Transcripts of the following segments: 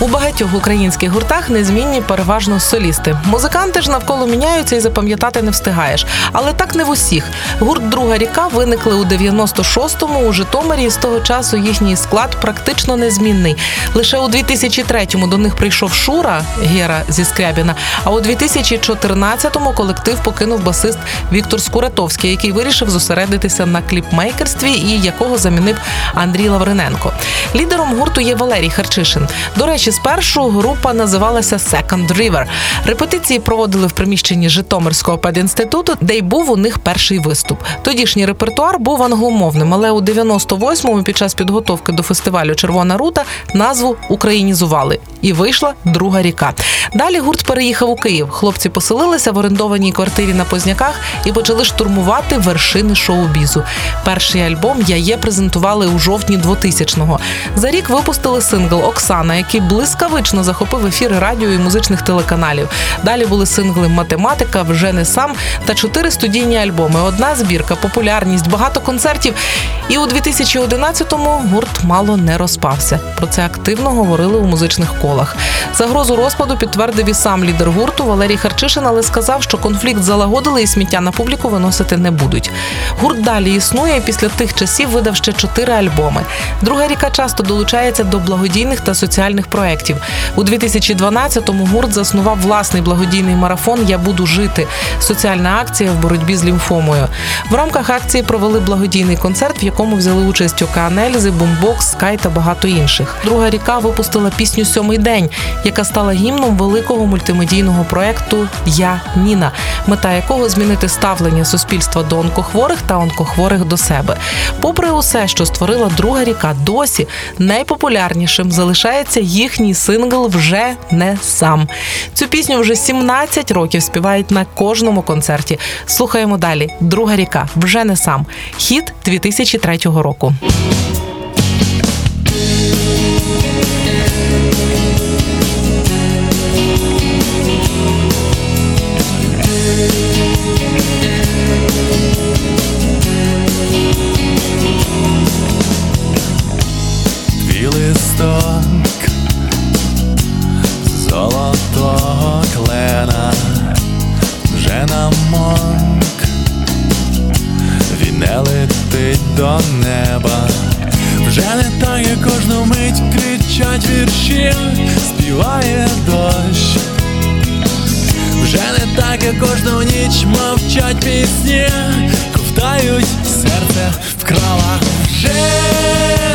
У багатьох українських гуртах незмінні переважно солісти. Музиканти ж навколо міняються і запам'ятати не встигаєш. Але так не в усіх. Гурт Друга ріка виникли у 96-му у Житомирі. і З того часу їхній склад практично незмінний. Лише у 2003-му до них прийшов Шура Гера зі Скрябіна. А у 2014-му колектив покинув басист Віктор Скуратовський, який вирішив зосередитися на кліпмейкерстві і якого замінив Андрій Лавриненко. Лідером гурту є Валерій Харчишин. До речі. Речі, спершу група називалася Second River. Репетиції проводили в приміщенні Житомирського педінституту, де й був у них перший виступ. Тодішній репертуар був англомовним, але у 98-му під час підготовки до фестивалю Червона рута назву українізували і вийшла друга ріка. Далі гурт переїхав у Київ. Хлопці поселилися в орендованій квартирі на Позняках і почали штурмувати вершини шоу-бізу. Перший альбом я є презентували у жовтні 2000-го. За рік випустили сингл Оксана, який блискавично захопив ефіри радіо і музичних телеканалів. Далі були сингли Математика, вже не сам та чотири студійні альбоми. Одна збірка, популярність, багато концертів. І у 2011-му гурт мало не розпався. Про це активно говорили у музичних колах. Загрозу розпаду підтвердив і сам лідер гурту Валерій Харчишин, але сказав, що конфлікт залагодили і сміття на публіку виносити не будуть. Гурт далі існує і після тих часів видав ще чотири альбоми. Друга ріка часто долучається до благодійних та соціальних проєктів. У 2012-му гурт заснував власний благодійний марафон Я буду жити. Соціальна акція в боротьбі з лімфомою. В рамках акції провели благодійний концерт, в якому взяли участь Океан Ельзи, Бумбокс, Скай та багато інших. Друга ріка випустила пісню Сьомий день, яка стала гімном великого мультимедійного проекту Я Ніна, мета якого змінити ставлення суспільства до онкохворих та онкохворих до себе. Попри усе, що створила друга ріка, досі найпопулярнішим залишається їхній сингл Вже не сам. Цю пісню вже 17 років співають на кожному концерті. Слухаємо далі. Друга ріка вже не сам. Хіт 2003 року. До неба, вже не так, як кожну мить кричать вірші, співає дощ. Вже не так, як кожну ніч мовчать пісні, ковтають серце вкрала вже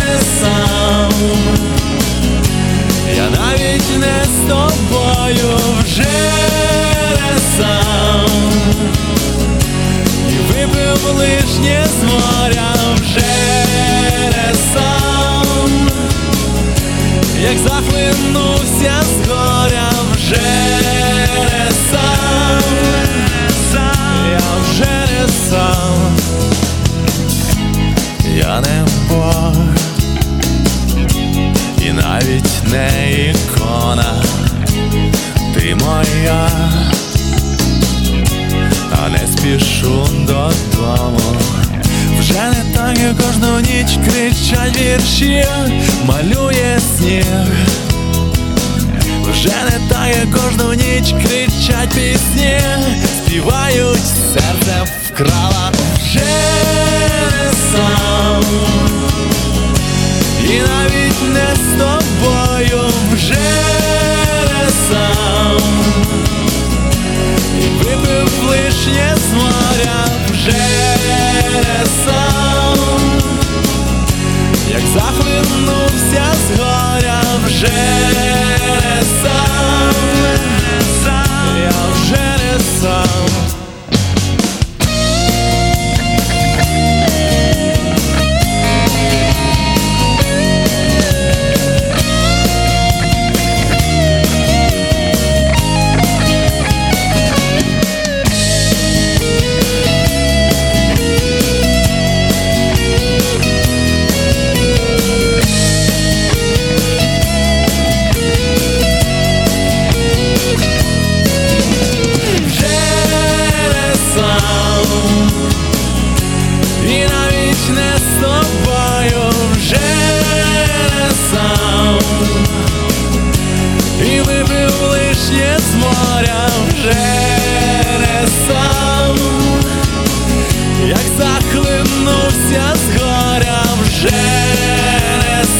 не сам. Я навіть не з тобою вже не сам. І випив лишнє Як захлинувся з горя вже не сам, я вже не сам, я не Бог, і навіть не ікона, ти моя, а не спішу додому. Вже не так, як кожну ніч кричать вірші, малює сніг. Вже не так, як кожну ніч кричать пісні, співають, серце вкрала вже не сам. І навіть не з тобою вже як захлинувся з горя вже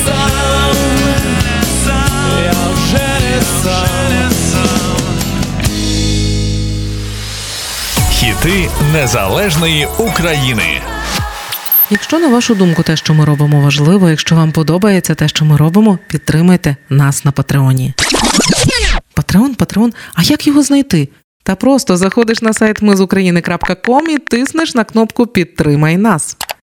сам, я. Хіти незалежної України. Якщо на вашу думку, те, що ми робимо, важливо. Якщо вам подобається те, що ми робимо, підтримайте нас на Патреоні. Патреон, Патреон. А як його знайти? Та просто заходиш на сайт мизукраїни.ком і тиснеш на кнопку Підтримай нас.